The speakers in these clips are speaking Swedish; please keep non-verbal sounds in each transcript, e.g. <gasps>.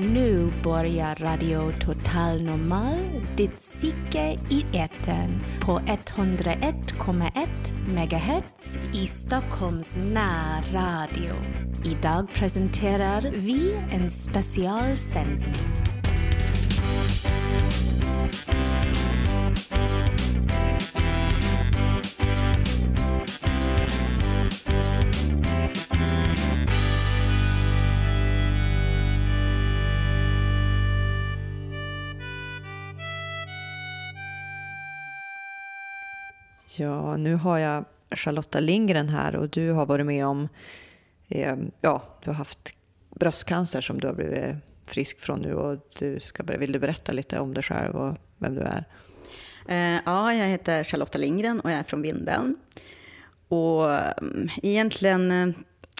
Nu börjar Radio Total Normal, ditt psyke i etern på 101,1 MHz i Stockholms närradio. Idag presenterar vi en specialsändning. Ja, nu har jag Charlotta Lindgren här och du har varit med om, eh, ja, du har haft bröstcancer som du har blivit frisk från nu och du ska, vill du berätta lite om dig själv och vem du är? Eh, ja, jag heter Charlotta Lindgren och jag är från Vindeln. Och mm, egentligen eh,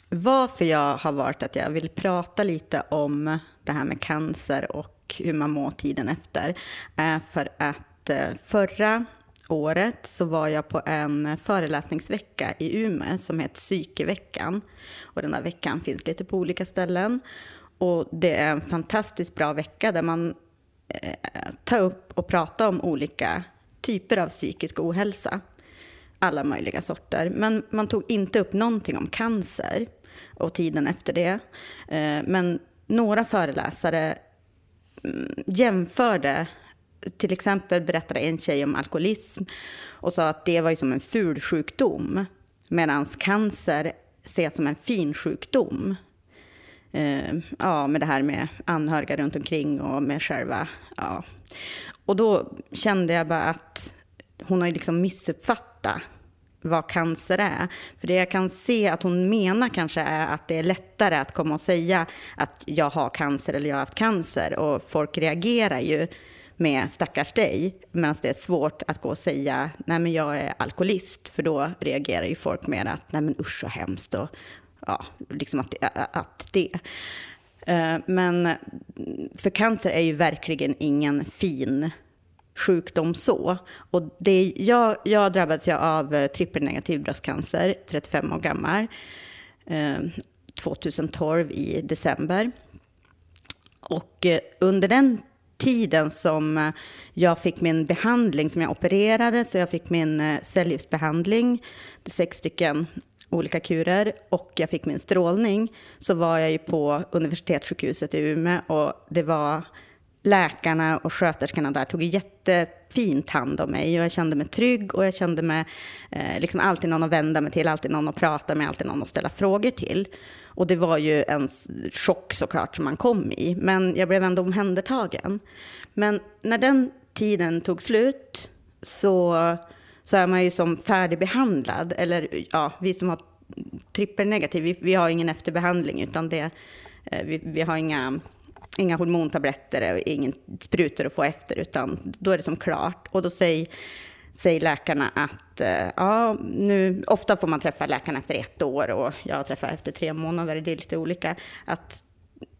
varför jag har varit att jag vill prata lite om det här med cancer och hur man mår tiden efter är för att eh, förra året så var jag på en föreläsningsvecka i Umeå som heter Psykeveckan. Och den där veckan finns lite på olika ställen. Och det är en fantastiskt bra vecka där man eh, tar upp och pratar om olika typer av psykisk ohälsa. Alla möjliga sorter. Men man tog inte upp någonting om cancer och tiden efter det. Eh, men några föreläsare mm, jämförde till exempel berättade en tjej om alkoholism och sa att det var ju som en ful sjukdom medan cancer ses som en fin sjukdom. Uh, ja, med det här med anhöriga runt omkring och med själva. Ja. Och då kände jag bara att hon har ju liksom missuppfattat vad cancer är. För det jag kan se att hon menar kanske är att det är lättare att komma och säga att jag har cancer eller jag har haft cancer. Och folk reagerar ju med stackars dig, medan det är svårt att gå och säga nej men jag är alkoholist, för då reagerar ju folk mer att nej men usch så hemskt och ja, liksom att, att det. Eh, men mm, för cancer är ju verkligen ingen fin sjukdom så. Och det, jag, jag drabbades ju av eh, trippelnegativ bröstcancer, 35 år gammal, eh, 2012 i december. Och under den tiden som eh, jag fick min behandling, som jag opererade, så jag fick min eh, cellgiftsbehandling, sex stycken olika kurer, och jag fick min strålning, så var jag ju på universitetssjukhuset i Umeå. Och det var läkarna och sköterskorna där tog jättefint hand om mig. Och jag kände mig trygg. Och jag kände mig eh, liksom alltid någon att vända mig till, alltid någon att prata med, alltid någon att ställa frågor till. Och det var ju en chock såklart som man kom i, men jag blev ändå omhändertagen. Men när den tiden tog slut så, så är man ju som färdigbehandlad, eller ja, vi som har trippelnegativ, vi, vi har ingen efterbehandling, utan det, eh, vi, vi har inga inga hormontabletter och ingen sprutor att få efter, utan då är det som klart. Och då säger, säger läkarna att eh, ja, nu, ofta får man träffa läkarna efter ett år och jag träffar efter tre månader, det är lite olika, att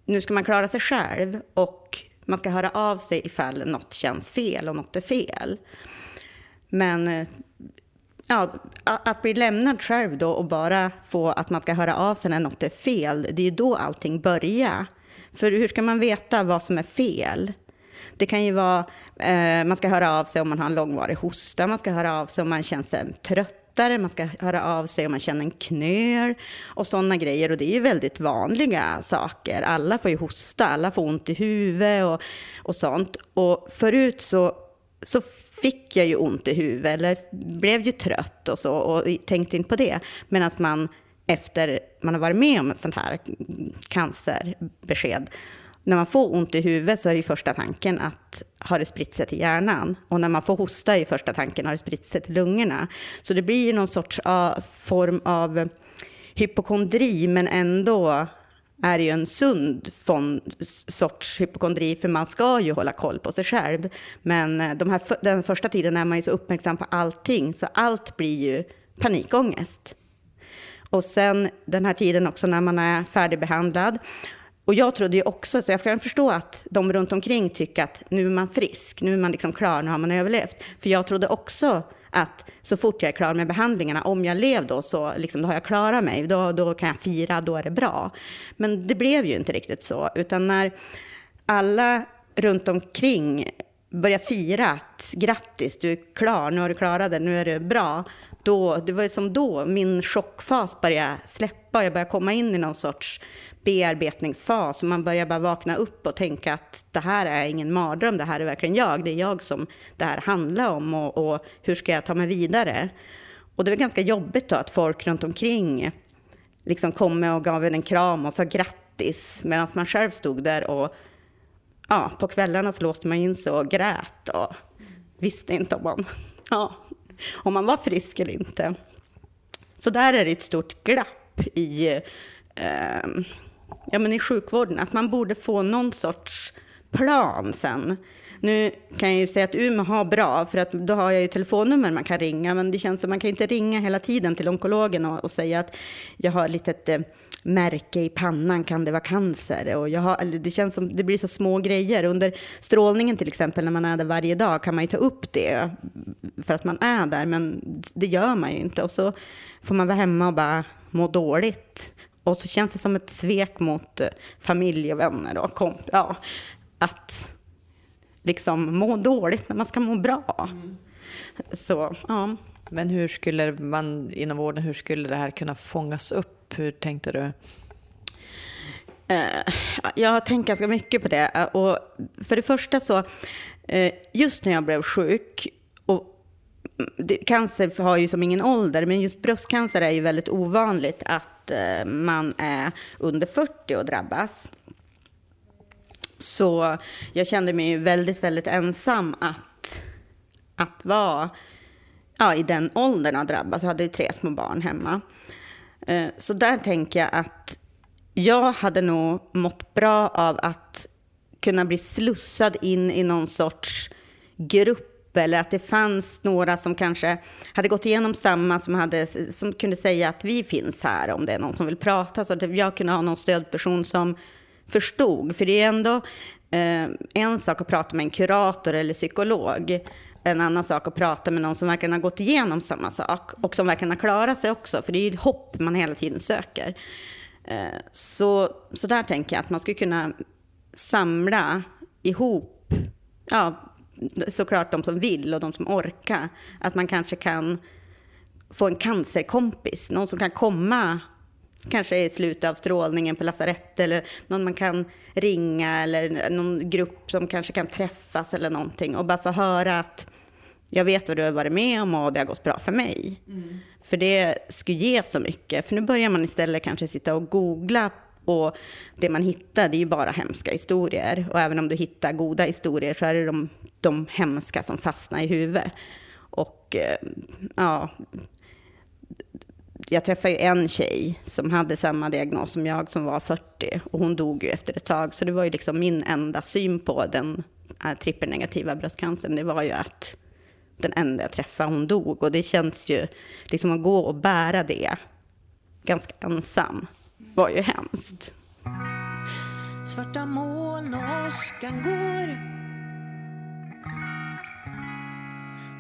nu ska man klara sig själv och man ska höra av sig ifall något känns fel och något är fel. Men eh, ja, att bli lämnad själv då och bara få att man ska höra av sig när något är fel, det är ju då allting börjar. För hur ska man veta vad som är fel? Det kan ju vara, eh, man ska höra av sig om man har en långvarig hosta, man ska höra av sig om man känner sig tröttare, man ska höra av sig om man känner en knöl och sådana grejer. Och det är ju väldigt vanliga saker. Alla får ju hosta, alla får ont i huvudet och, och sånt. Och förut så, så fick jag ju ont i huvudet eller blev ju trött och så och tänkte inte på det. Medan man efter man har varit med om ett sånt här cancerbesked. När man får ont i huvudet så är det första tanken att har det spritt sig till hjärnan? Och när man får hosta är första tanken har det spritt sig till lungorna? Så det blir ju någon sorts uh, form av hypokondri, men ändå är det ju en sund sorts hypokondri, för man ska ju hålla koll på sig själv. Men eh, de här, den första tiden är man ju så uppmärksam på allting, så allt blir ju panikångest. Och sen den här tiden också när man är färdigbehandlad. Och jag trodde ju också, så jag kan förstå att de runt omkring tycker att nu är man frisk, nu är man liksom klar, nu har man överlevt. För jag trodde också att så fort jag är klar med behandlingarna, om jag lev då så liksom, då har jag klarat mig, då, då kan jag fira, då är det bra. Men det blev ju inte riktigt så, utan när alla runt omkring börjar fira att grattis, du är klar, nu har du klarat det, nu är det bra. Då, det var ju som då min chockfas började släppa och jag börjar komma in i någon sorts bearbetningsfas och man börjar bara vakna upp och tänka att det här är ingen mardröm, det här är verkligen jag, det är jag som det här handlar om och, och hur ska jag ta mig vidare? Och det var ganska jobbigt då att folk runt omkring liksom kom och gav en en kram och sa grattis medan man själv stod där och ja, på kvällarna så låste man in sig och grät och visste inte om man, <laughs> ja, om man var frisk eller inte. Så där är det ett stort glapp i, eh, ja, men i sjukvården, att man borde få någon sorts plan sen. Nu kan jag ju säga att Umeå har bra, för att då har jag ju telefonnummer man kan ringa, men det känns som man kan inte ringa hela tiden till onkologen och, och säga att jag har ett litet eh, märke i pannan, kan det vara cancer? Och jag har, det känns som det blir så små grejer. Under strålningen till exempel, när man är där varje dag, kan man ju ta upp det för att man är där, men det gör man ju inte. Och så får man vara hemma och bara må dåligt. Och så känns det som ett svek mot eh, familj och vänner och komp ja, att liksom må dåligt när man ska må bra. Mm. Så, ja. Men hur skulle man inom vården, hur skulle det här kunna fångas upp? Hur tänkte du? Eh, jag har tänkt ganska mycket på det. Och för det första så, eh, just när jag blev sjuk, cancer har ju som ingen ålder, men just bröstcancer är ju väldigt ovanligt att eh, man är under 40 och drabbas. Så jag kände mig ju väldigt, väldigt ensam att, att vara ja, i den åldern att drabbas. Jag hade ju tre små barn hemma. Eh, så där tänker jag att jag hade nog mått bra av att kunna bli slussad in i någon sorts grupp eller att det fanns några som kanske hade gått igenom samma som, hade, som kunde säga att vi finns här om det är någon som vill prata. Så att jag kunde ha någon stödperson som förstod. För det är ändå eh, en sak att prata med en kurator eller psykolog en annan sak att prata med någon som verkligen har gått igenom samma sak och som verkligen har klarat sig också, för det är ju hopp man hela tiden söker. Eh, så, så där tänker jag att man skulle kunna samla ihop, ja, såklart de som vill och de som orkar, att man kanske kan få en cancerkompis, någon som kan komma kanske i slutet av strålningen på lasarett eller någon man kan ringa eller någon grupp som kanske kan träffas eller någonting och bara få höra att jag vet vad du har varit med om och det har gått bra för mig. Mm. För det skulle ge så mycket. För nu börjar man istället kanske sitta och googla och det man hittar det är ju bara hemska historier. Och även om du hittar goda historier så är det de, de hemska som fastnar i huvudet. Och eh, ja, jag träffade ju en tjej som hade samma diagnos som jag som var 40 och hon dog ju efter ett tag. Så det var ju liksom min enda syn på den eh, trippelnegativa bröstcancern. Det var ju att den enda jag träffade, hon dog. Och det känns ju, liksom att gå och bära det ganska ensam var ju hemskt. Svarta moln och åskan går.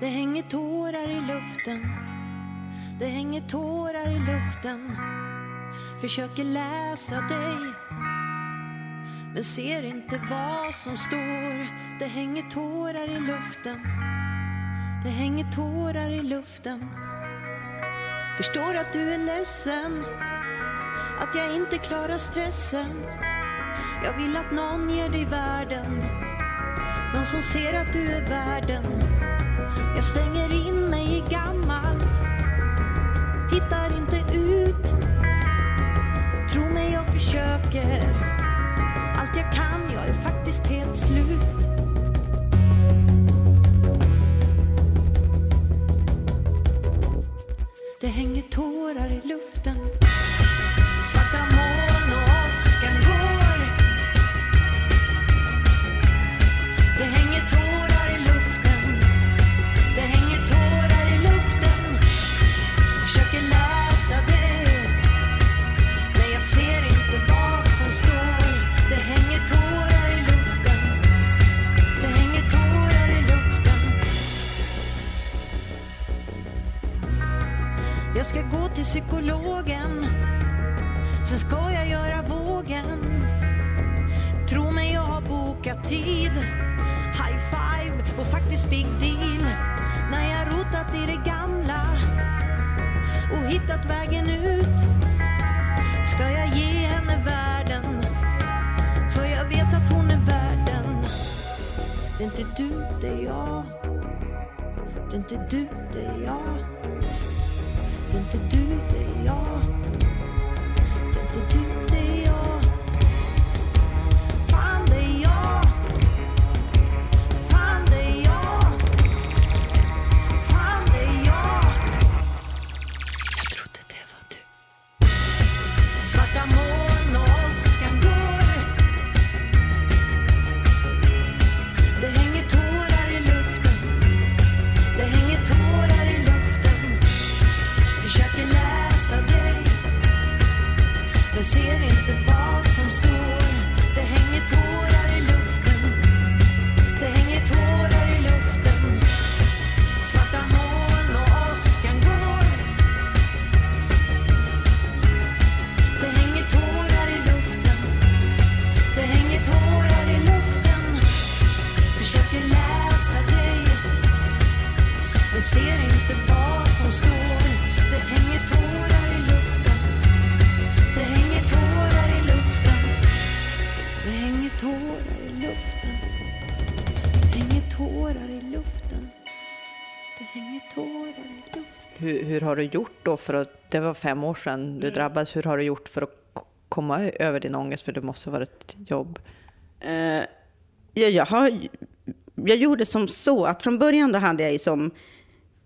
Det hänger tårar i luften. Det hänger tårar i luften. Försöker läsa dig men ser inte vad som står. Det hänger tårar i luften. Det hänger tårar i luften. Förstår att du är ledsen. Att jag inte klarar stressen. Jag vill att någon ger dig världen. Någon som ser att du är värden Jag stänger in mig i gammalt. Hittar inte ut. Tro mig, jag försöker. Allt jag kan, jag är faktiskt helt slut. Det hänger tårar har du gjort då för att, det var fem år sedan du drabbades, hur har du gjort för att komma över din ångest? För det måste vara ett jobb. Eh, ja, jag, har, jag gjorde som så att från början då hade jag ju som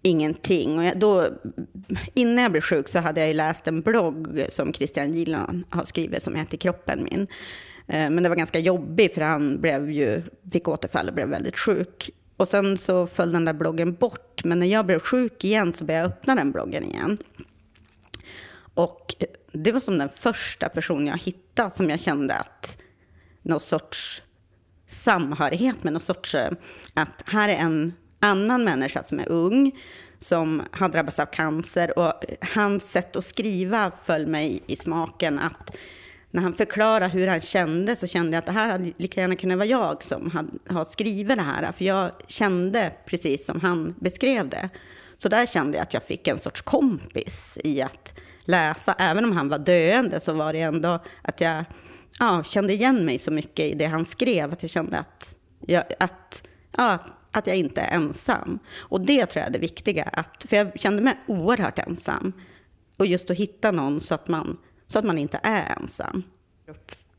ingenting. Och jag, då, innan jag blev sjuk så hade jag ju läst en blogg som Christian Gillan har skrivit som heter Kroppen min. Eh, men det var ganska jobbig för han blev ju, fick återfall och blev väldigt sjuk. Och sen så föll den där bloggen bort. Men när jag blev sjuk igen så började jag öppna den bloggen igen. Och det var som den första person jag hittade som jag kände att någon sorts samhörighet med någon sorts, eh, att här är en annan människa som är ung, som har drabbats av cancer och hans sätt att skriva föll mig i smaken att när han förklarade hur han kände så kände jag att det här hade lika gärna kunnat vara jag som hade, har skrivit det här, för jag kände precis som han beskrev det. Så där kände jag att jag fick en sorts kompis i att läsa, även om han var döende så var det ändå att jag ja, kände igen mig så mycket i det han skrev, att jag kände att jag, att, ja, att jag inte är ensam. Och det tror jag är det viktiga, att, för jag kände mig oerhört ensam. Och just att hitta någon så att man, så att man inte är ensam.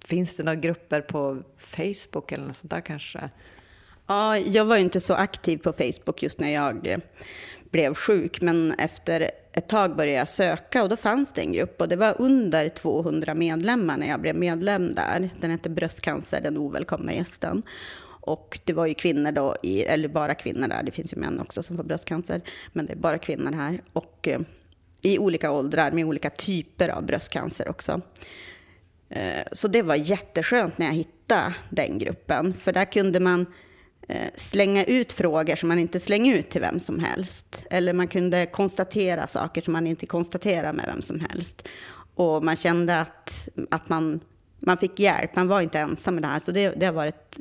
Finns det några grupper på Facebook eller något sånt där kanske? Ja, jag var ju inte så aktiv på Facebook just när jag eh, blev sjuk, men efter ett tag började jag söka och då fanns det en grupp och det var under 200 medlemmar när jag blev medlem där. Den hette Bröstcancer, den ovälkomna gästen. Och det var ju kvinnor då, eller bara kvinnor där, det finns ju män också som får bröstcancer, men det är bara kvinnor här. Och eh, i olika åldrar med olika typer av bröstcancer också. Eh, så det var jätteskönt när jag hittade den gruppen, för där kunde man eh, slänga ut frågor som man inte slänger ut till vem som helst. Eller man kunde konstatera saker som man inte konstaterar med vem som helst. Och man kände att, att man, man fick hjälp, man var inte ensam med det här. Så det, det har varit,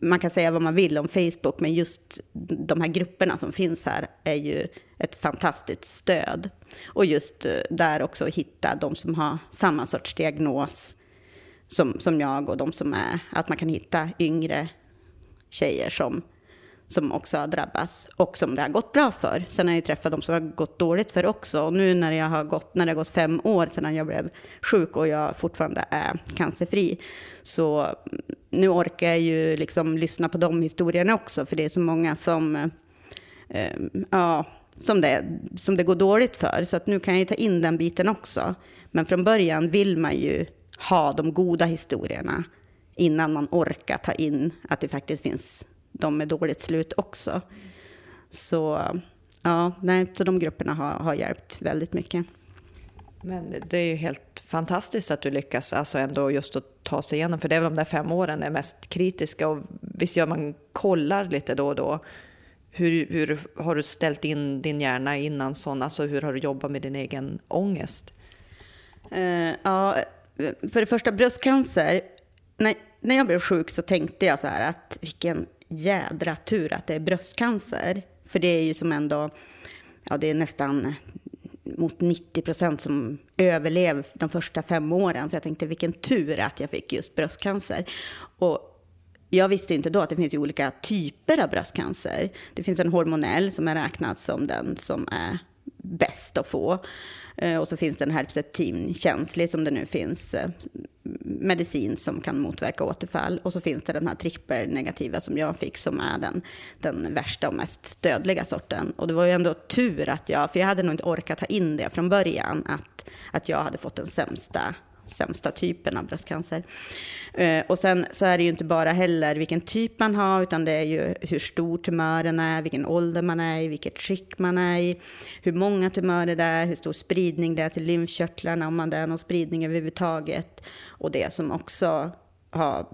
man kan säga vad man vill om Facebook, men just de här grupperna som finns här är ju ett fantastiskt stöd. Och just eh, där också hitta de som har samma sorts diagnos som, som jag och de som är, att man kan hitta yngre tjejer som, som också har drabbats och som det har gått bra för. Sen har jag ju träffat de som har gått dåligt för också. Och nu när, jag har gått, när det har gått fem år sedan jag blev sjuk och jag fortfarande är cancerfri, så nu orkar jag ju liksom lyssna på de historierna också, för det är så många som, eh, ja, som, det, som det går dåligt för. Så att nu kan jag ju ta in den biten också. Men från början vill man ju ha de goda historierna innan man orkar ta in att det faktiskt finns de med dåligt slut också. Så, ja, nej, så de grupperna har, har hjälpt väldigt mycket. Men det är ju helt fantastiskt att du lyckas alltså ändå just att ta sig igenom, för det är väl de där fem åren är mest kritiska och visst gör man kollar lite då och då. Hur, hur har du ställt in din hjärna innan sådana, alltså hur har du jobbat med din egen ångest? Uh, ja, för det första bröstcancer. När, när jag blev sjuk så tänkte jag så här att vilken jädra tur att det är bröstcancer. För det är ju som ändå, ja det är nästan mot 90 procent som överlev de första fem åren. Så jag tänkte vilken tur att jag fick just bröstcancer. Och jag visste inte då att det finns ju olika typer av bröstcancer. Det finns en hormonell som är räknad som den som är bäst att få. Eh, och så finns det en herpcetin-känslig som det nu finns eh, medicin som kan motverka återfall. Och så finns det den här trippelnegativa som jag fick som är den, den värsta och mest dödliga sorten. Och det var ju ändå tur att jag, för jag hade nog inte orkat ta in det från början, att, att jag hade fått den sämsta sämsta typen av bröstcancer. Eh, och sen så är det ju inte bara heller vilken typ man har, utan det är ju hur stor tumören är, vilken ålder man är i, vilket skick man är i, hur många tumörer det är, hur stor spridning det är till lymfkörtlarna, om man det är någon spridning överhuvudtaget. Och det som också har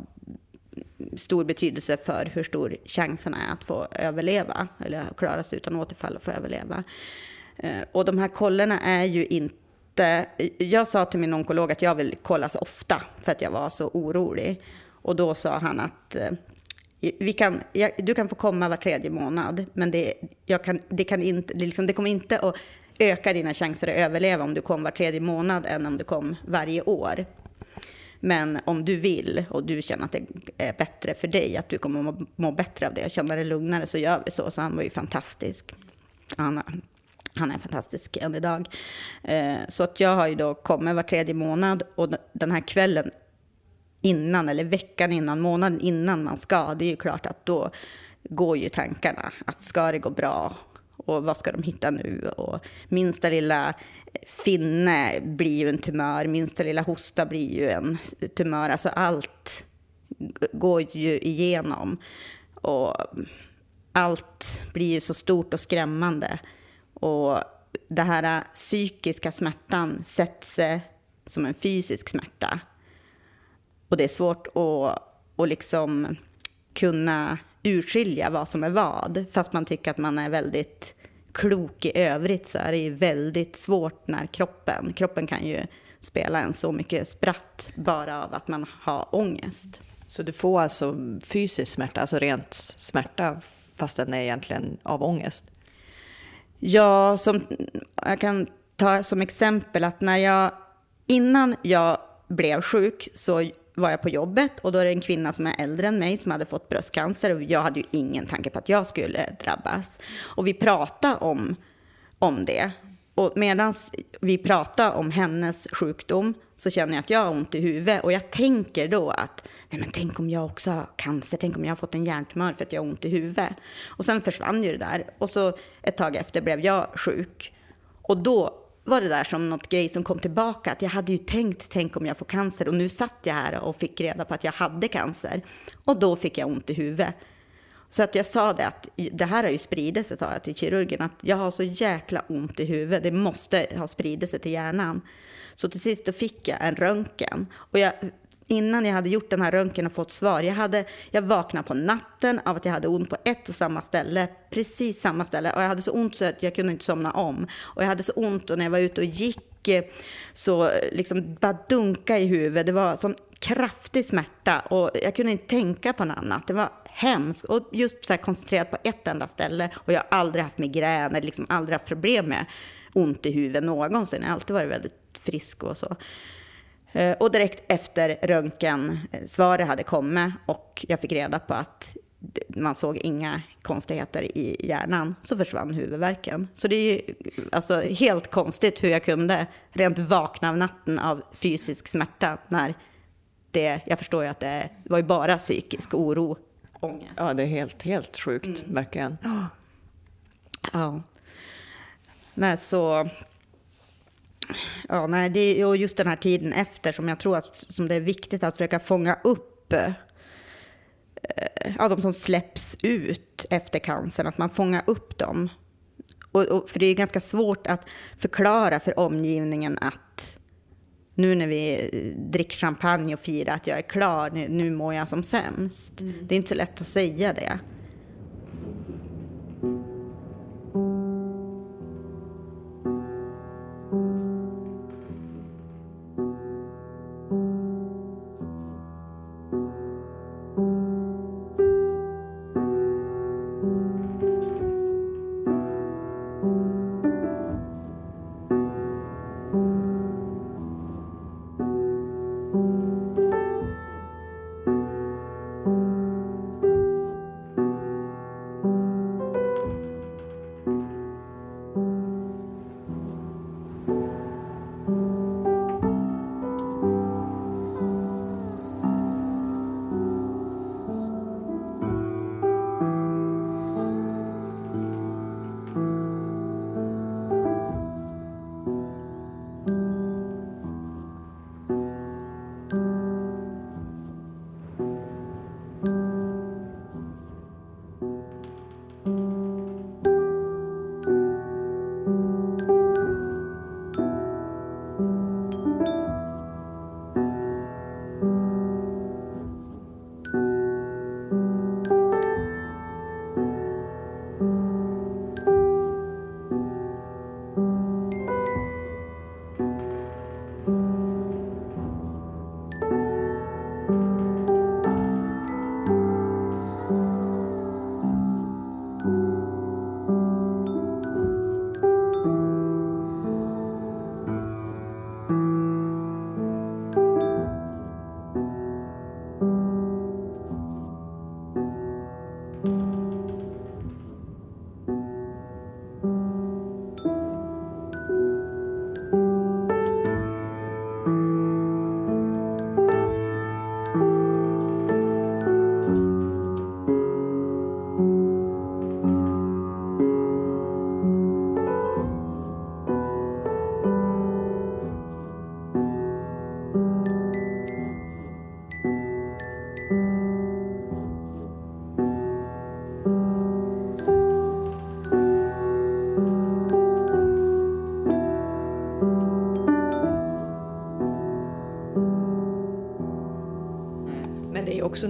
stor betydelse för hur stor chansen är att få överleva, eller klara sig utan återfall och få överleva. Eh, och de här kollerna är ju inte... Jag sa till min onkolog att jag vill kollas ofta för att jag var så orolig. Och då sa han att eh, vi kan, jag, du kan få komma var tredje månad, men det, jag kan, det, kan inte, det, liksom, det kommer inte att öka dina chanser att överleva om du kom var tredje månad än om du kom varje år. Men om du vill och du känner att det är bättre för dig, att du kommer må, må bättre av det och känna dig lugnare, så gör vi så. Så han var ju fantastisk. Han, han är fantastisk än idag. Eh, så att jag har ju då kommit var tredje månad och den här kvällen innan, eller veckan innan, månaden innan man ska, det är ju klart att då går ju tankarna att ska det gå bra och vad ska de hitta nu? Och minsta lilla finne blir ju en tumör, minsta lilla hosta blir ju en tumör. Alltså allt går ju igenom. Och allt blir ju så stort och skrämmande. Och det här psykiska smärtan sätts sig som en fysisk smärta. Och det är svårt att, att liksom kunna urskilja vad som är vad. Fast man tycker att man är väldigt klok i övrigt så är det ju väldigt svårt när kroppen, kroppen kan ju spela en så mycket spratt bara av att man har ångest. Så du får alltså fysisk smärta, alltså rent smärta, fast den är egentligen av ångest? Ja, som, jag kan ta som exempel att när jag, innan jag blev sjuk så var jag på jobbet och då är det en kvinna som är äldre än mig som hade fått bröstcancer och jag hade ju ingen tanke på att jag skulle drabbas. Och vi pratade om, om det. Och medan vi pratar om hennes sjukdom så känner jag att jag har ont i huvudet och jag tänker då att nej men tänk om jag också har cancer, tänk om jag har fått en hjärntumör för att jag har ont i huvudet. Och sen försvann ju det där och så ett tag efter blev jag sjuk. Och då var det där som något grej som kom tillbaka, att jag hade ju tänkt, tänk om jag får cancer och nu satt jag här och fick reda på att jag hade cancer. Och då fick jag ont i huvudet. Så att jag sa det att det här har ju spridit sig, sa jag till kirurgen, att jag har så jäkla ont i huvudet, det måste ha spridit sig till hjärnan. Så till sist då fick jag en röntgen. Och jag, innan jag hade gjort den här röntgen och fått svar, jag, hade, jag vaknade på natten av att jag hade ont på ett och samma ställe, precis samma ställe. Och jag hade så ont så att jag kunde inte somna om. Och jag hade så ont och när jag var ute och gick eh, så eh, liksom bara dunka i huvudet. Det var sån kraftig smärta och jag kunde inte tänka på något annat. Det var hemskt och just så här koncentrerat på ett enda ställe. Och jag har aldrig haft migrän eller liksom aldrig haft problem med ont i huvudet någonsin. Jag har alltid varit väldigt frisk och så. Eh, och direkt efter röntgen, eh, svaret hade kommit och jag fick reda på att man såg inga konstigheter i hjärnan, så försvann huvudvärken. Så det är ju alltså helt konstigt hur jag kunde rent vakna av natten av fysisk smärta när det, jag förstår ju att det var ju bara psykisk oro, ångest. Ja, det är helt, helt sjukt, verkligen. <gasps> Ja. Nej, så... Ja, nej, det är ju just den här tiden efter som jag tror att som det är viktigt att försöka fånga upp eh, ja, de som släpps ut efter cancern, att man fångar upp dem. Och, och, för det är ganska svårt att förklara för omgivningen att nu när vi dricker champagne och firar att jag är klar, nu, nu mår jag som sämst. Det är inte så lätt att säga det.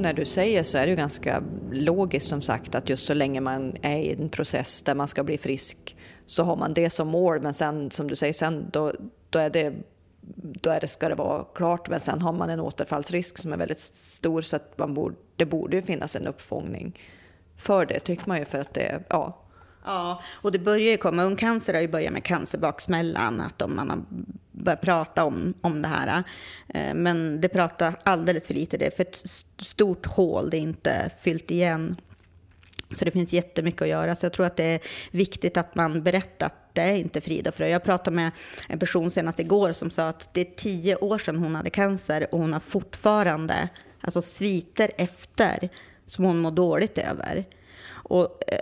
När du säger så är det ju ganska logiskt som sagt att just så länge man är i en process där man ska bli frisk så har man det som mål men sen som du säger sen då, då är det då är det, ska det vara klart men sen har man en återfallsrisk som är väldigt stor så att man borde, det borde ju finnas en uppfångning för det tycker man ju för att det, ja. Ja, och det börjar ju komma, ungcancer har ju börjat med cancerbaksmällan, att om man har börjat prata om, om det här. Eh, men det pratar alldeles för lite, det är för ett stort hål, det är inte fyllt igen. Så det finns jättemycket att göra. Så jag tror att det är viktigt att man berättar att det är inte frid och fröjd. Jag pratade med en person senast igår som sa att det är tio år sedan hon hade cancer och hon har fortfarande alltså sviter efter som hon mår dåligt över. Och eh,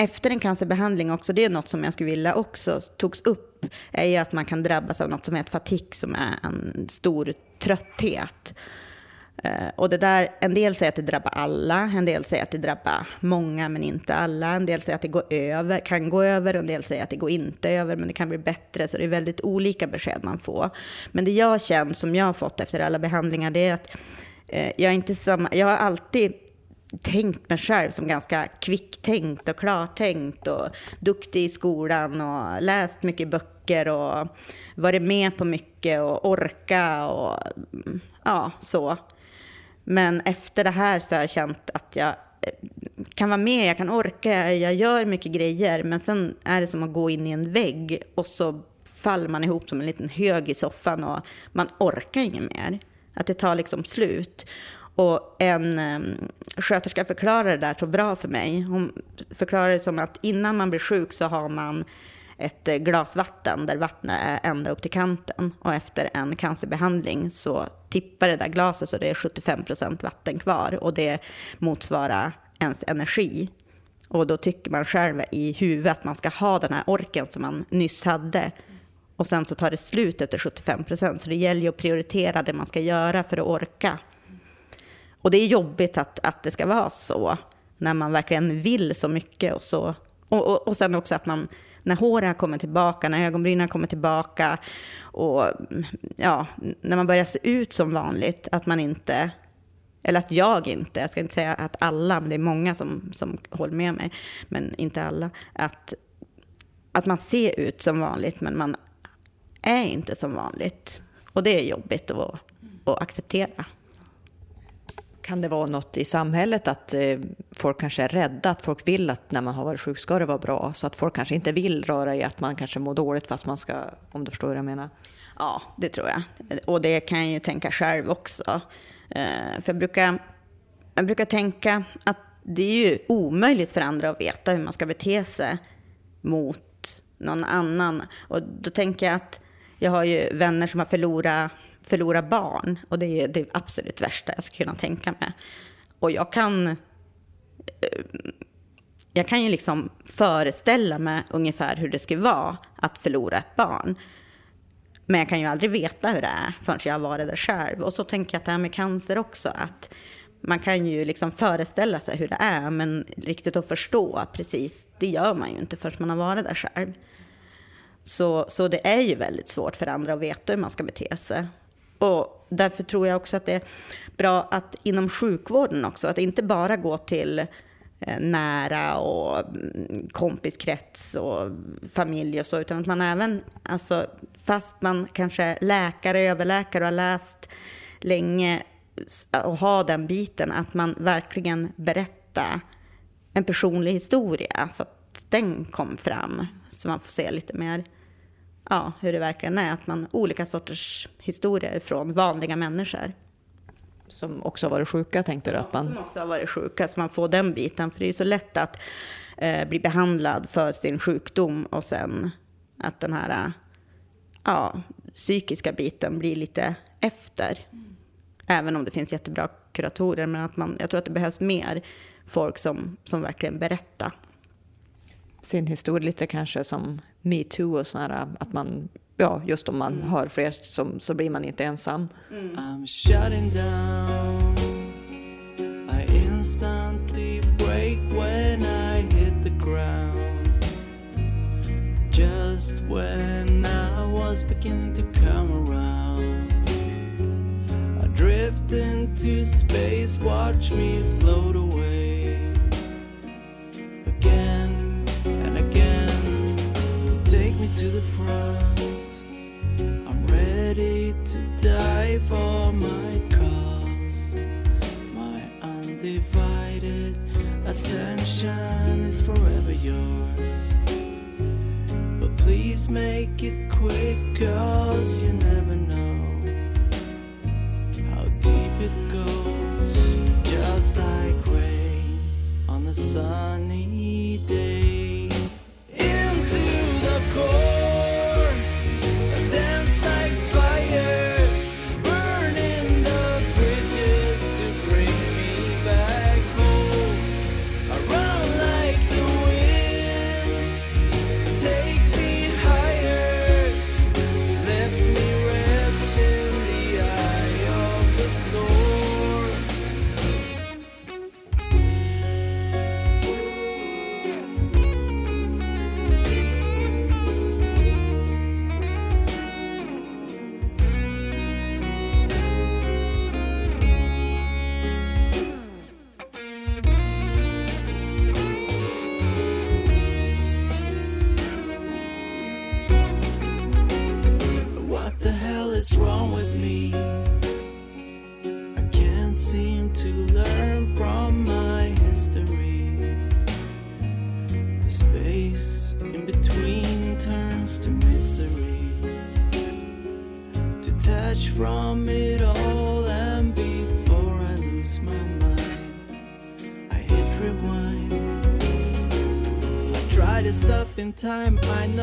efter en cancerbehandling också, det är något som jag skulle vilja också togs upp, är ju att man kan drabbas av något som heter fatik, som är en stor trötthet. Eh, och det där, en del säger att det drabbar alla, en del säger att det drabbar många men inte alla. En del säger att det går över, kan gå över en del säger att det går inte över men det kan bli bättre. Så det är väldigt olika besked man får. Men det jag känner som jag har fått efter alla behandlingar det är att eh, jag, är inte samma, jag har alltid tänkt mig själv som ganska kvicktänkt och klartänkt och duktig i skolan och läst mycket böcker och varit med på mycket och orka och ja, så. Men efter det här så har jag känt att jag eh, kan vara med, jag kan orka, jag gör mycket grejer, men sen är det som att gå in i en vägg och så faller man ihop som en liten hög i soffan och man orkar inget mer. Att det tar liksom slut. Och en eh, sköterska förklarade det där så bra för mig. Hon förklarade det som att innan man blir sjuk så har man ett eh, glas vatten där vattnet är ända upp till kanten. Och efter en cancerbehandling så tippar det där glaset så det är 75 procent vatten kvar. Och det motsvarar ens energi. Och då tycker man själv i huvudet att man ska ha den här orken som man nyss hade. Och sen så tar det slut efter 75 procent. Så det gäller ju att prioritera det man ska göra för att orka. Och det är jobbigt att, att det ska vara så. När man verkligen vill så mycket och så. Och, och, och sen också att man, när håren kommer tillbaka, när ögonbrynen kommer tillbaka och ja, när man börjar se ut som vanligt, att man inte, eller att jag inte, jag ska inte säga att alla, men det är många som, som håller med mig, men inte alla, att, att man ser ut som vanligt, men man är inte som vanligt. Och det är jobbigt att, att acceptera. Kan det vara något i samhället att eh, folk kanske är rädda, att folk vill att när man har varit sjuk ska det vara bra, så att folk kanske inte vill röra i att man kanske mår dåligt fast man ska, om du förstår vad jag menar? Ja, det tror jag. Och det kan jag ju tänka själv också. Eh, för jag brukar, jag brukar tänka att det är ju omöjligt för andra att veta hur man ska bete sig mot någon annan. Och då tänker jag att jag har ju vänner som har förlorat, förlora barn. Och det är det absolut värsta jag skulle kunna tänka mig. Och jag kan eh, jag kan ju liksom föreställa mig ungefär hur det skulle vara att förlora ett barn. Men jag kan ju aldrig veta hur det är förrän jag har varit där själv. Och så tänker jag att det här med cancer också, att man kan ju liksom föreställa sig hur det är, men riktigt att förstå precis, det gör man ju inte förrän man har varit där själv. Så, så det är ju väldigt svårt för andra att veta hur man ska bete sig. Och därför tror jag också att det är bra att inom sjukvården också, att inte bara gå till eh, nära och mm, kompiskrets och familj och så, utan att man även, alltså, fast man kanske är läkare, överläkare och har läst länge och har den biten, att man verkligen berättar en personlig historia så att den kom fram, så man får se lite mer ja, hur det verkligen är, att man olika sorters historier från vanliga människor. Som också har varit sjuka tänkte du? Att man, Som också har varit sjuka, så man får den biten. För det är så lätt att eh, bli behandlad för sin sjukdom och sen att den här ja, psykiska biten blir lite efter. Även om det finns jättebra kuratorer, men att man, jag tror att det behövs mer folk som, som verkligen berättar. sin historia lite kanske som metoo och sådär, att man, ja just om man hör fler som, så blir man inte ensam. I'm shutting down. I instantly break when I hit the ground. Just when I was beginning to come around, I drift into space, watch me float away. To the front. I'm ready to die for my cause. My undivided attention is forever yours. But please make it quick, cause you never know how deep it goes. Just like rain on a sunny day. Into the core, time, I know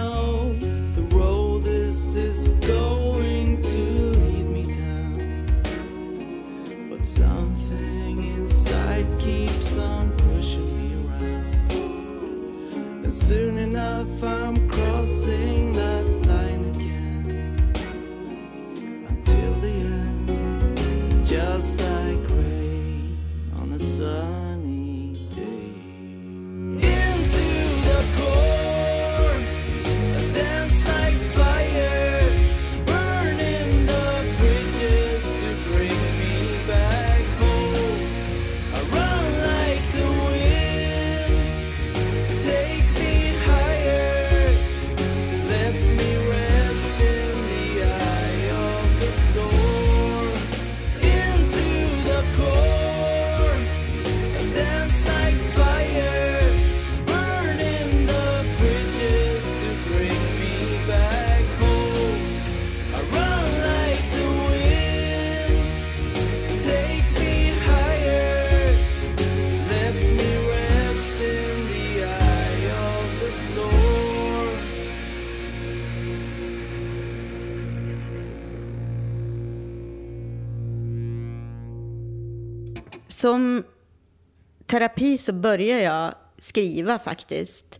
terapi så började jag skriva faktiskt.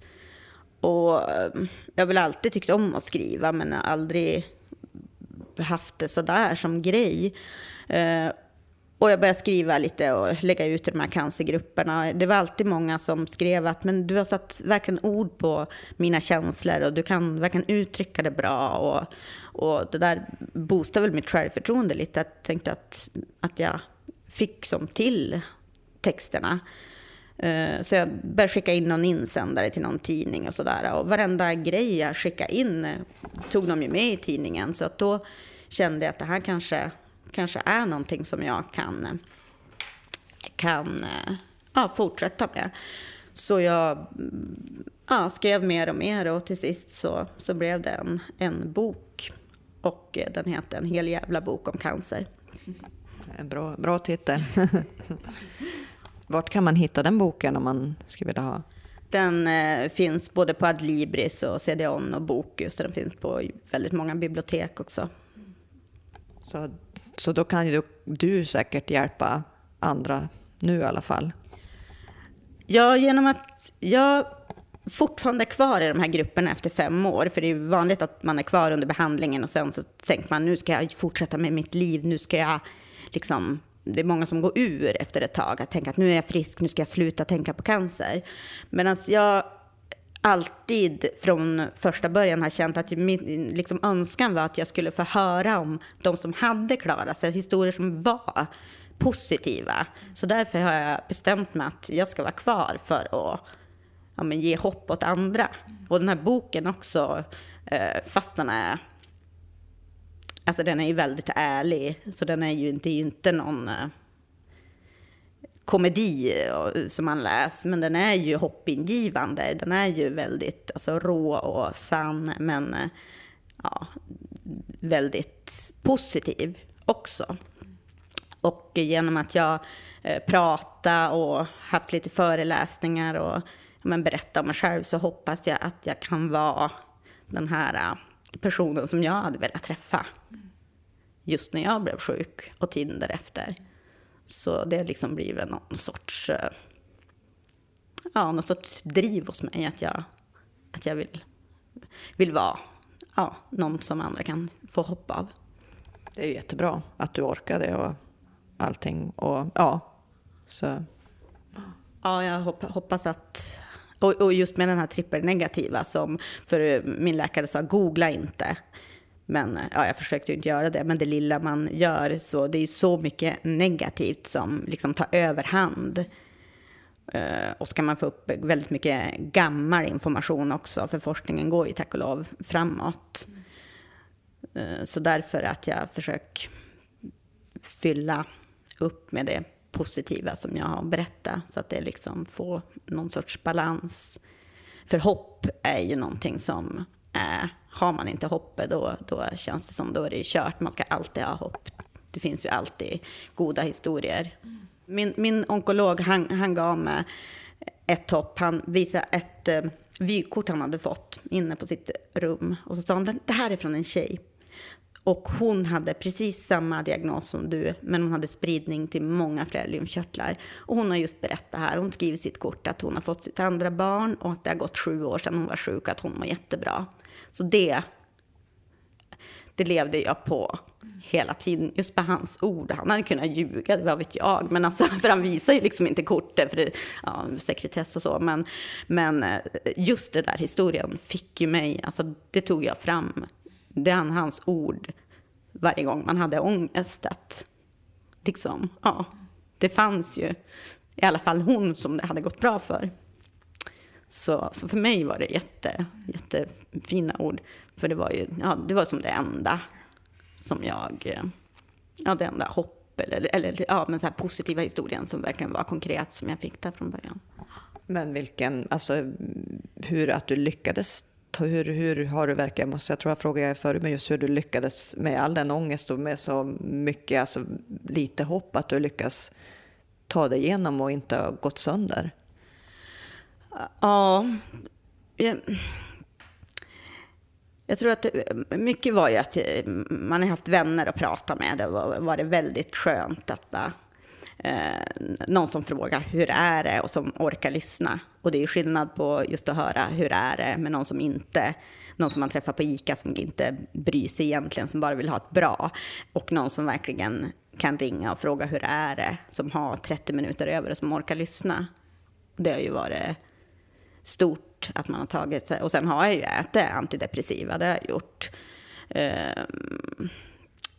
Och ehm, jag har väl alltid tyckt om att skriva men har aldrig haft det sådär som grej. Eh, och jag började skriva lite och lägga ut i de här cancergrupperna. Det var alltid många som skrev att men du har satt verkligen ord på mina känslor och du kan verkligen uttrycka det bra. Och, och det där boostade väl mitt självförtroende lite. Jag tänkte att, att jag fick som till texterna. Eh, så jag började skicka in någon insändare till någon tidning och sådär. Och varenda grej jag skickade in eh, tog de ju med i tidningen. Så att då kände jag att det här kanske, kanske är någonting som jag kan, kan eh, ja, fortsätta med. Så jag ja, skrev mer och mer och till sist så, så blev det en, en bok. Och den heter En hel jävla bok om cancer. En bra, bra titel. <laughs> Vart kan man hitta den boken om man skulle vilja ha? Den eh, finns både på Adlibris och CDON och Bokus. Den finns på väldigt många bibliotek också. Så, så då kan ju du, du säkert hjälpa andra nu i alla fall. Ja, genom att jag fortfarande är kvar i de här grupperna efter fem år. För det är vanligt att man är kvar under behandlingen och sen så tänker man nu ska jag fortsätta med mitt liv. Nu ska jag liksom... Det är många som går ur efter ett tag. Att tänka att nu är jag frisk, nu ska jag sluta tänka på cancer. Medan jag alltid från första början har känt att min liksom, önskan var att jag skulle få höra om de som hade klarat sig, historier som var positiva. Så därför har jag bestämt mig att jag ska vara kvar för att ja, men ge hopp åt andra. Och den här boken också, eh, fast den är Alltså den är ju väldigt ärlig, så den är ju, inte, är ju inte någon eh, komedi eh, som man läser, men den är ju hoppingivande. Den är ju väldigt alltså, rå och sann, men eh, ja, väldigt positiv också. Och genom att jag eh, pratar och haft lite föreläsningar och men, berätta om mig själv så hoppas jag att jag kan vara den här personen som jag hade velat träffa. Just när jag blev sjuk och tiden därefter. Så det har liksom blivit någon sorts, eh, ja, någon sorts driv hos mig att jag, att jag vill, vill vara ja, någon som andra kan få hopp av. Det är jättebra att du orkade och allting. Och ja, så Ja, jag hopp, hoppas att... Och, och just med den här trippelnegativa som, för min läkare sa, googla inte. Men eh, ja, jag försökte ju inte göra det, men det lilla man gör, så det är ju så mycket negativt som liksom tar överhand. Uh, och så kan man få upp väldigt mycket gammal information också, för forskningen går ju tack och lov framåt. Uh, så därför att jag försöker fylla upp med det positiva som jag har berättat, så att det liksom får någon sorts balans. För hopp är ju någonting som är, har man inte hoppet då, då känns det som då är det kört. Man ska alltid ha hopp. Det finns ju alltid goda historier. Min, min onkolog, han, han gav mig ett hopp. Han visade ett eh, vykort han hade fått inne på sitt rum. Och så sa han, det här är från en tjej. Och hon hade precis samma diagnos som du, men hon hade spridning till många fler lymfkörtlar. Och hon har just berättat här, hon skriver i sitt kort att hon har fått sitt andra barn och att det har gått sju år sedan hon var sjuk och att hon mår jättebra. Så det, det levde jag på hela tiden, just på hans ord. Han hade kunnat ljuga, vad vet jag, men alltså, <laughs> för han visar ju liksom inte kortet för det, ja, sekretess och så. Men, men eh, just det där historien fick ju mig, alltså det tog jag fram. Den hans ord varje gång man hade ångest. Att liksom, ja, det fanns ju i alla fall hon som det hade gått bra för. Så, så för mig var det jätte, jättefina ord. För det var ju ja, det var som det enda som jag, ja det enda hopp eller, eller ja, men så här positiva historien som verkligen var konkret som jag fick där från början. Men vilken, alltså hur att du lyckades, hur, hur har du verkligen, måste jag tror jag frågade dig förut, men just hur du lyckades med all den ångest och med så mycket, alltså lite hopp att du lyckas ta dig igenom och inte gått sönder. Ja, jag, jag tror att det, mycket var ju att man har haft vänner att prata med. Det var, var det väldigt skönt att bara, eh, någon som frågar hur är det och som orkar lyssna. Och det är ju skillnad på just att höra hur är det med någon som inte, någon som man träffar på ICA som inte bryr sig egentligen, som bara vill ha ett bra. Och någon som verkligen kan ringa och fråga hur är det, som har 30 minuter över och som orkar lyssna. Det har ju varit stort att man har tagit sig. Och sen har jag ju ätit antidepressiva, det har jag gjort eh,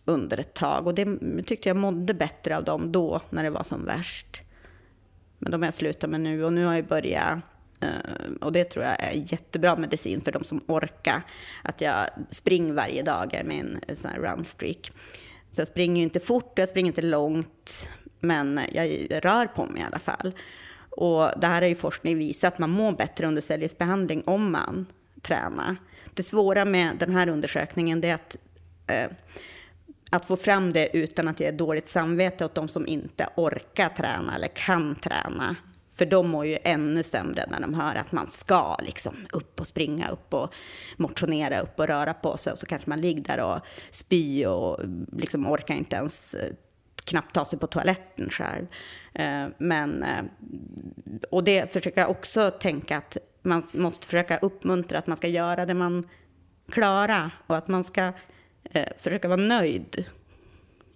under ett tag. Och det tyckte jag mådde bättre av dem då, när det var som värst. Men de har jag slutat med nu och nu har jag börjat eh, och det tror jag är jättebra medicin för de som orkar. Att jag springer varje dag med en eh, sån här runstreak. Så jag springer ju inte fort, jag springer inte långt, men jag rör på mig i alla fall. Och det här har ju forskning visat att man mår bättre under cellgiftsbehandling om man tränar. Det svåra med den här undersökningen är att, eh, att få fram det utan att ge dåligt samvete åt de som inte orkar träna eller kan träna. För de mår ju ännu sämre när de hör att man ska liksom upp och springa upp och motionera upp och röra på sig. Och så kanske man ligger där och spyr och liksom orkar inte ens eh, knappt ta sig på toaletten själv. Eh, men, eh, och det försöker jag också tänka att man måste försöka uppmuntra att man ska göra det man klarar och att man ska eh, försöka vara nöjd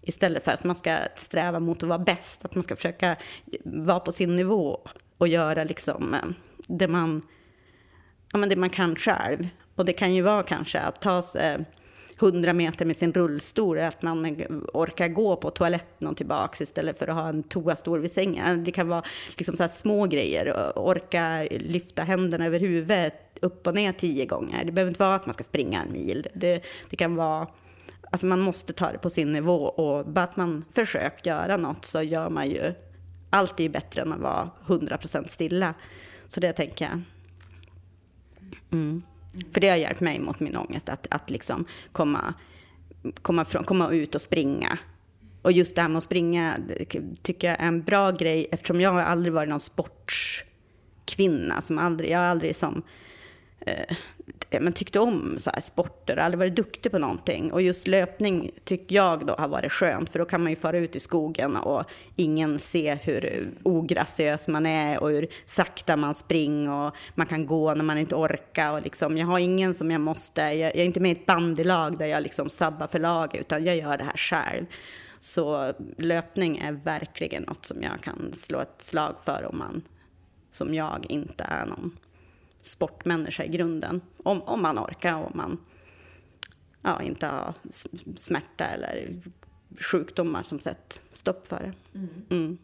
istället för att man ska sträva mot att vara bäst. Att man ska försöka vara på sin nivå och göra liksom det man ja, men det man kan själv. Och det kan ju vara kanske att ta sig 100 meter med sin rullstol, att man orkar gå på toaletten och tillbaks istället för att ha en toastol vid sängen. Det kan vara liksom så här små grejer, orka lyfta händerna över huvudet upp och ner tio gånger. Det behöver inte vara att man ska springa en mil. Det, det kan vara, alltså man måste ta det på sin nivå och bara att man försöker göra något så gör man ju, allt är ju bättre än att vara 100% stilla. Så det tänker jag. Mm. För det har hjälpt mig mot min ångest, att, att liksom komma, komma, från, komma ut och springa. Och just det här med att springa tycker jag är en bra grej, eftersom jag har aldrig varit någon sportkvinna. Som aldrig, jag har aldrig som, eh, men tyckte om så här sporter, aldrig varit duktig på någonting. Och just löpning tycker jag då har varit skönt, för då kan man ju fara ut i skogen och ingen ser hur ograciös man är och hur sakta man springer och man kan gå när man inte orkar. Och liksom, jag har ingen som jag måste, jag, jag är inte med i ett bandylag där jag liksom sabbar för laget, utan jag gör det här själv. Så löpning är verkligen något som jag kan slå ett slag för om man, som jag, inte är någon sportmänniska i grunden. Om, om man orkar och om man ja, inte har smärta eller sjukdomar som sätter stopp för det. Mm.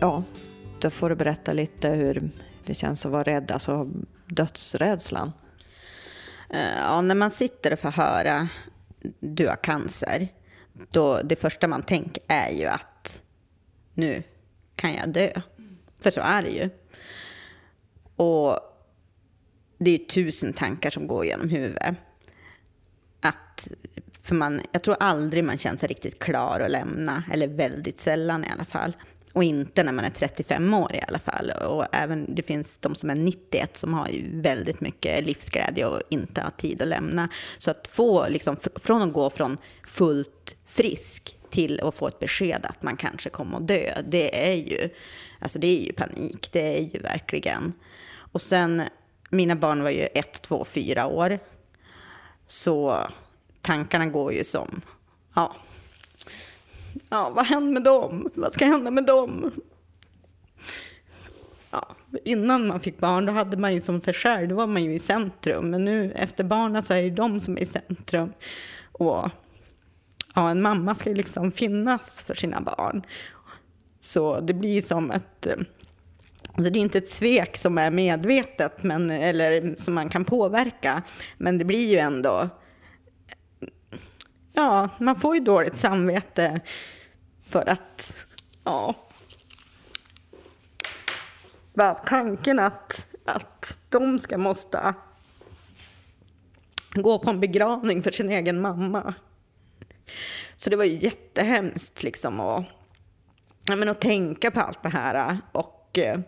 Ja, då får du berätta lite hur det känns att vara rädd, alltså dödsrädslan. Eh, ja, när man sitter och får höra du har cancer, då det första man tänker är ju att nu kan jag dö. För så är det ju. Och det är ju tusen tankar som går genom huvudet. Att, för man, jag tror aldrig man känner sig riktigt klar att lämna, eller väldigt sällan i alla fall. Och inte när man är 35 år i alla fall. Och även det finns de som är 91 som har ju väldigt mycket livsglädje och inte har tid att lämna. Så att få, liksom, från att gå från fullt frisk till att få ett besked att man kanske kommer att dö, det är ju, alltså det är ju panik, det är ju verkligen. Och sen, mina barn var ju ett, två, fyra år. Så tankarna går ju som, ja, ja, vad händer med dem? Vad ska hända med dem? Ja, innan man fick barn då hade man ju som sig själv, då var man ju i centrum. Men nu efter barnen så är det de som är i centrum. Och ja, en mamma ska ju liksom finnas för sina barn. Så det blir som ett... Eh, alltså det är inte ett svek som är medvetet men, eller som man kan påverka. Men det blir ju ändå... Ja, man får ju dåligt samvete för att... Ja. Bara tanken att, att de ska måste gå på en begravning för sin egen mamma. Så det var ju jättehemskt liksom att, ja, men att tänka på allt det här. Och eh,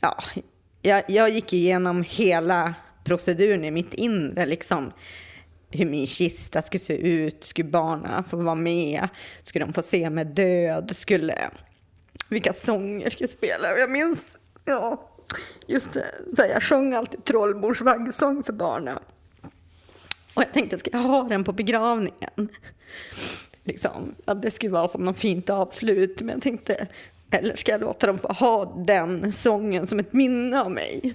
ja, jag, jag gick igenom hela proceduren i mitt inre. Liksom, hur min kista skulle se ut, skulle barnen få vara med, skulle de få se mig död, skulle, vilka sånger jag skulle spela. Och jag minns, ja, just det, så här, jag sjöng alltid Trollmors vaggsång för barnen. Och jag tänkte, ska jag ha den på begravningen? Liksom, att det skulle vara som något fint avslut. Men jag tänkte, eller ska jag låta dem få ha den sången som ett minne av mig?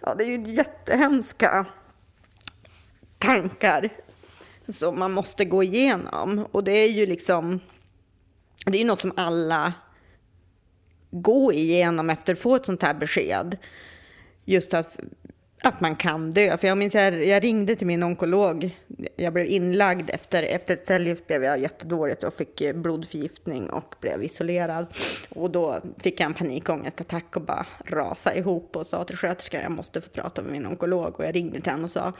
Ja, det är ju jättehemska tankar som man måste gå igenom. Och det är ju liksom, det är ju något som alla går igenom efter att få ett sånt här besked. Just att, att man kan dö. För jag minns jag, jag ringde till min onkolog. Jag blev inlagd efter, efter ett cellgift blev jag jättedåligt och fick eh, blodförgiftning och blev isolerad. Och då fick jag en panikångestattack och bara rasa ihop och sa till sköterskan jag måste få prata med min onkolog. Och jag ringde till henne och sa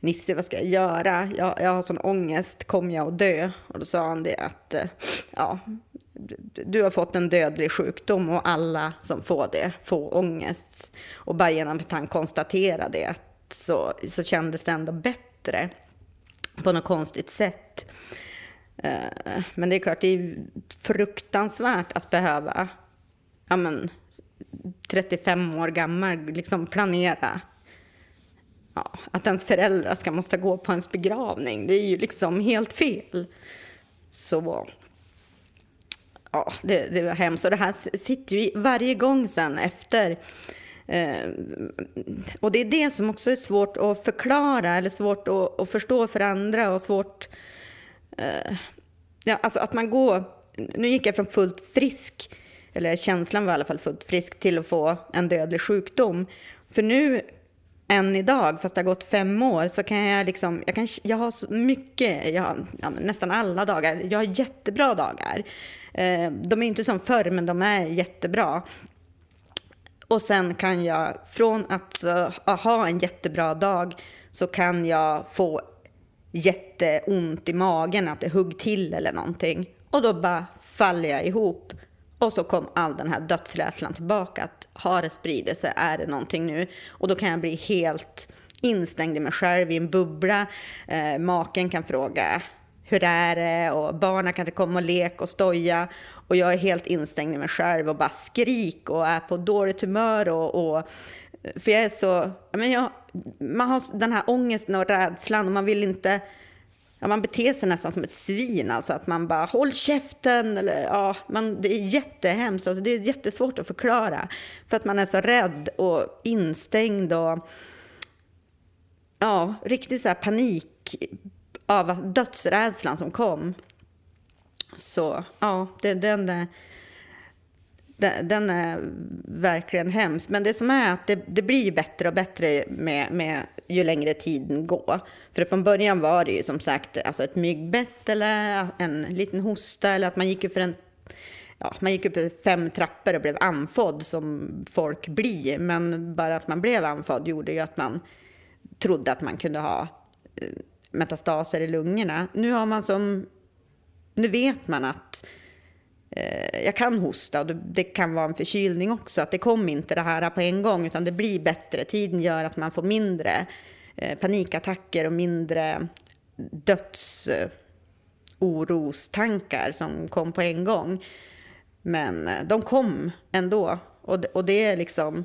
Nisse vad ska jag göra? Jag, jag har sån ångest, kommer jag att dö? Och då sa han det att eh, ja, du har fått en dödlig sjukdom och alla som får det får ångest. Och bara genom att han konstaterade det så, så kändes det ändå bättre på något konstigt sätt. Eh, men det är klart, det är fruktansvärt att behöva, ja men, 35 år gammal, liksom planera ja, att ens föräldrar ska måste gå på ens begravning. Det är ju liksom helt fel. Så ja, det, det var hemskt. Och det här sitter ju i varje gång sen efter. Eh, och det är det som också är svårt att förklara eller svårt att, att förstå för andra och svårt... Eh, ja, alltså att man går... Nu gick jag från fullt frisk, eller känslan var i alla fall fullt frisk, till att få en dödlig sjukdom. För nu än idag, fast det har gått fem år, så kan jag liksom, jag, kan, jag har så mycket, jag har, ja, nästan alla dagar, jag har jättebra dagar. Eh, de är inte som förr, men de är jättebra. Och sen kan jag, från att uh, ha en jättebra dag, så kan jag få jätteont i magen, att det hugg till eller någonting. Och då bara faller jag ihop. Och så kom all den här dödsrädslan tillbaka. Att har det spridit sig? Är det någonting nu? Och då kan jag bli helt instängd i mig själv i en bubbla. Eh, maken kan fråga hur är det? Och barnen kan inte komma och leka och stoja. Och jag är helt instängd i mig själv och bara skrik och är på dåligt humör. Och, och, för jag är så... jag Men jag, man har den här ångesten och rädslan och man vill inte... Ja, man beter sig nästan som ett svin, alltså att man bara håll käften. Eller, ja, man, det är jättehemskt, alltså, det är jättesvårt att förklara. För att man är så rädd och instängd och ja, riktig så här panik av dödsrädslan som kom. Så ja, det, är den, där- den, är verkligen hemsk. Men det som är att det, det blir ju bättre och bättre med, med ju längre tiden går. För från början var det ju som sagt alltså ett myggbett eller en liten hosta eller att man gick upp för en Ja, man gick upp för fem trappor och blev andfådd som folk blir. Men bara att man blev andfådd gjorde ju att man trodde att man kunde ha eh, metastaser i lungorna. Nu har man som... Nu vet man att Eh, jag kan hosta och det, kan vara en förkylning också. Att det kommer inte det här på en gång utan det blir bättre. Tiden gör att man får mindre eh, panikattacker och mindre dödsorostankar eh, som kom på en gång. Men de kom ändå. Och det, och det är liksom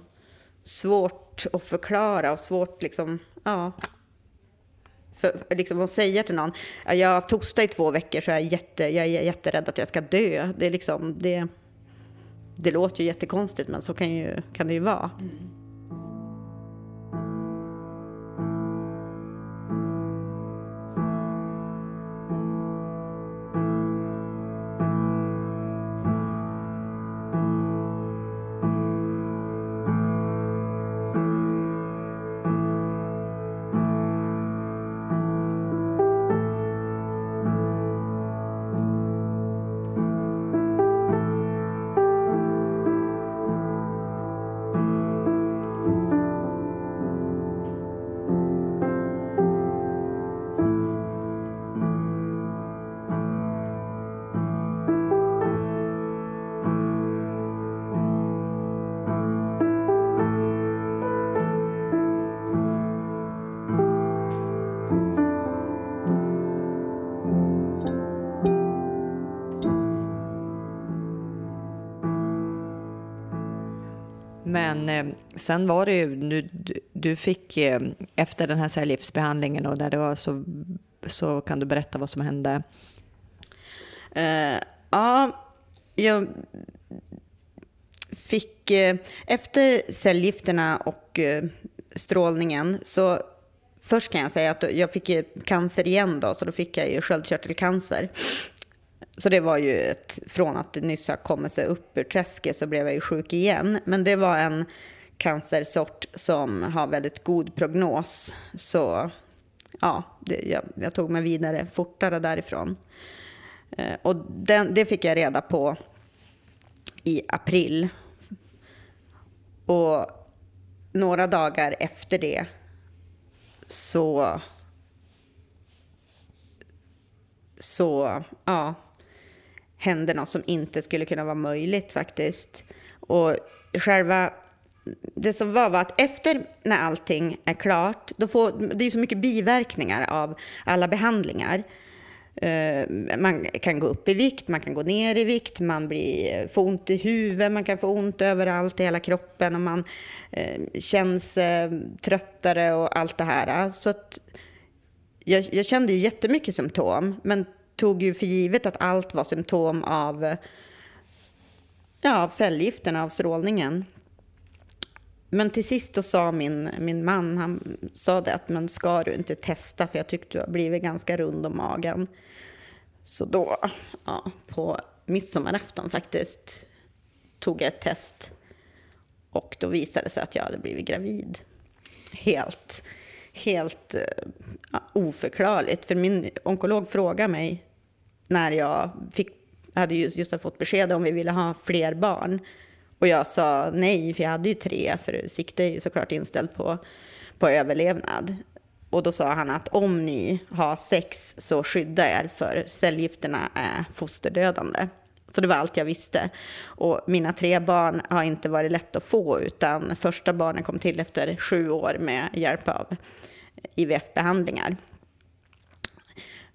svårt att förklara och svårt liksom, ja. För, liksom att säga till någon, jag har tostat i två veckor så jag är, jätte, jag är jätterädd att jag ska dö. Det är liksom, det, det låter ju jättekonstigt men så kan, ju, kan det ju vara. Mm. Sen var det ju, du, du- fick efter den här cellgiftsbehandlingen och där det var så, så kan du berätta vad som hände. Uh, ja, jag fick... eh, efter cellgifterna och eh, strålningen så... Först kan jag säga att jag fick cancer igen då, så då fick jag ju sköldkörtelcancer. Så det var ju ett, från att det nyss har kommit sig upp ur träsket så blev jag ju sjuk igen. Men det var en cancersort som har väldigt god prognos. Så ja, det, jag, jag tog mig vidare fortare därifrån. Eh, Och den, det fick jag reda på i april. Och några dagar efter det så... Så, ja, hände något som inte skulle kunna vara möjligt faktiskt. Och själva... Det som var var att efter när allting är klart, då får, det är ju så mycket biverkningar av alla behandlingar. Eh, man kan gå upp i vikt, man kan gå ner i vikt, man blir, eh, får ont i huvudet, man kan få ont överallt i hela kroppen och man eh, känns tröttare och allt det här. Så att jag, jag kände ju jättemycket symptom, men tog ju för givet att allt var symptom av, ja, av cellgifterna, av strålningen. Men till sist då sa min, min man, han sa det att men ska du inte testa för jag tyckte du har blivit ganska rund om magen. Så då, ja, på midsommarafton faktiskt, tog jag ett test. Och då visade det sig att jag hade blivit gravid. Helt, helt eh, ja, oförklarligt. För min onkolog frågade mig när jag fick, hade just, just fått besked om vi ville ha fler barn. Och jag sa nej, för jag hade ju tre, för sikte är ju såklart inställt på, på överlevnad. Och då sa han att om ni har sex så skydda er för cellgifterna är fosterdödande. Så det var allt jag visste. Och mina tre barn har inte varit lätt att få, utan första barnen kom till efter sju år med hjälp av eh, IVF-behandlingar.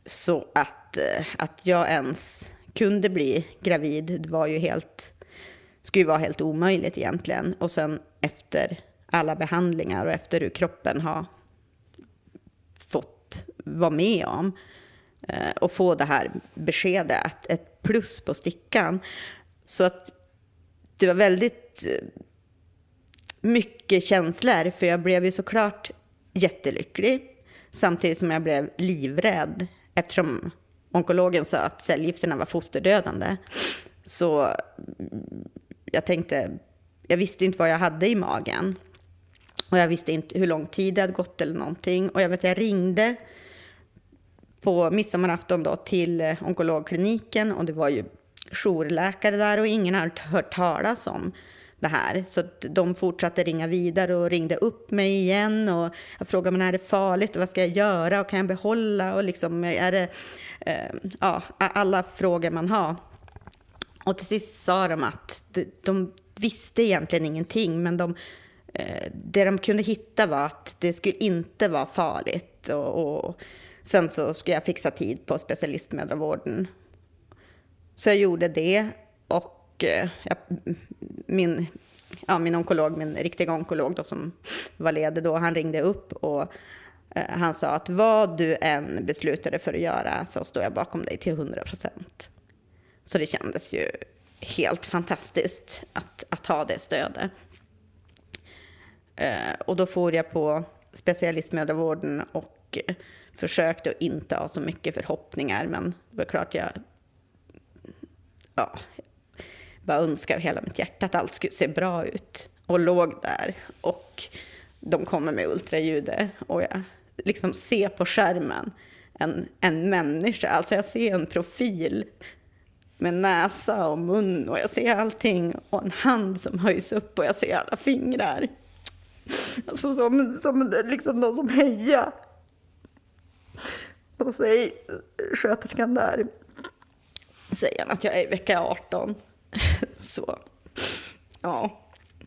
Så att, eh, att jag ens kunde bli gravid, det var ju helt, Ska ju vara helt omöjligt egentligen. Och sen efter alla behandlingar och efter hur kroppen har fått vara med om eh, och få det här beskedet, att ett plus på stickan. Så att det var väldigt eh, mycket känslor, för jag blev ju såklart jättelycklig samtidigt som jag blev livrädd eftersom onkologen sa att cellgifterna var fosterdödande. Så jag tänkte, jag visste inte vad jag hade i magen. Och jag visste inte hur lång tid det hade gått eller någonting. Och jag vet, jag ringde på midsommarafton då till onkologkliniken och det var ju jourläkare där och ingen hade hört talas om det här. Så att de fortsatte ringa vidare och ringde upp mig igen och jag frågade men är det farligt och vad ska jag göra och kan jag behålla och liksom är det, eh, ja, alla frågor man har. Och till sist sa de att de, visste egentligen ingenting men de, eh, det de kunde hitta var att det skulle inte vara farligt och, och sen så skulle jag fixa tid på specialistmödravården så jag gjorde det och eh, jag, min, ja, min onkolog, min riktiga onkolog då, som var ledig då, han ringde upp och eh, han sa att vad du än beslutade för att göra så står jag bakom dig till 100 procent. Så det kändes ju helt fantastiskt att, att ha det stödet. Eh, och då får jag på specialistmödravården och försökte att inte ha så mycket förhoppningar, men det var klart jag ja, bara önskar av hela mitt hjärta att allt skulle se bra ut. Och låg där och de kommer med ultraljudet och jag liksom ser på skärmen en, en människa, alltså jag ser en profil med näsa och mun och jag ser allting och en hand som höjs upp och jag ser alla fingrar. Alltså som, som liksom någon som hejar. Och så säger sköterskan där, säger han att jag är i vecka 18. Så, ja.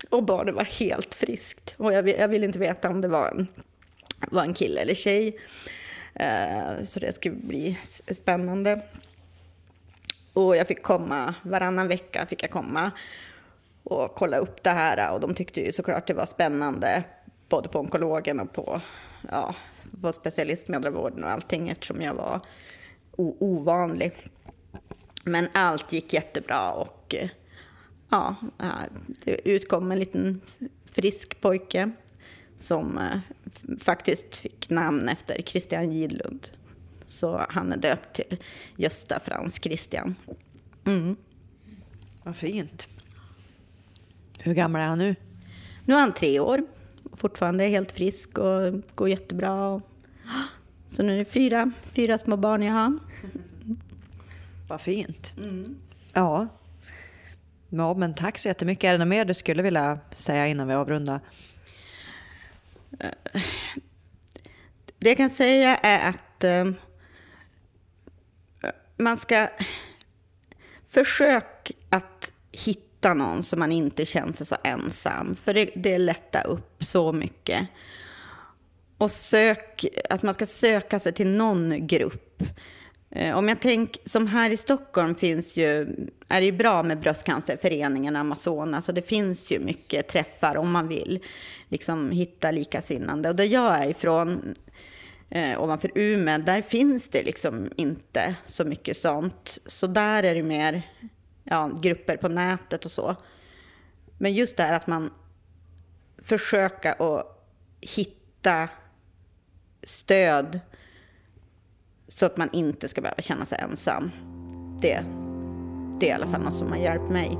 Och barnet var helt friskt. Och jag, jag ville inte veta om det var en, var en kille eller tjej. Eh, så det skulle bli spännande. Och jag fick komma, varannan vecka fick jag komma och kolla upp det här. Och de tyckte ju såklart det var spännande, både på onkologen och på, ja, på specialistmödravården och allting eftersom jag var ovanlig. Men allt gick jättebra och ja, det utkom en liten frisk pojke som eh, faktiskt fick namn efter Christian Gidlund. Så han är döpt till Gösta Frans Christian. Mm. Vad fint. Hur gammal är han nu? Nu är han tre år, fortfarande helt frisk och går jättebra. Så nu är det fyra, fyra små barn jag har. <laughs> Vad fint. Ja. ja, men tack så jättemycket. Är det något mer du skulle vilja säga innan vi avrundar? Det jag kan säga är att eh, man ska försöka att hitta någon som man inte känner sig så ensam. För det, det lättar upp så mycket. Och sök, att man ska söka sig till någon grupp. Eh, om jag tänker, som här i Stockholm finns ju, är det ju bra med bröstcancerföreningen Amazonas. Så det finns ju mycket träffar om man vill liksom hitta likasinnande. Och där jag är ifrån, eh, ovanför Umeå, där finns det liksom inte så mycket sånt. Så där är det mer ja, grupper på nätet och så. Men just det här att man försöker att hitta stöd så att man inte ska behöva känna sig ensam. Det, det är i alla fall något som har hjälpt mig.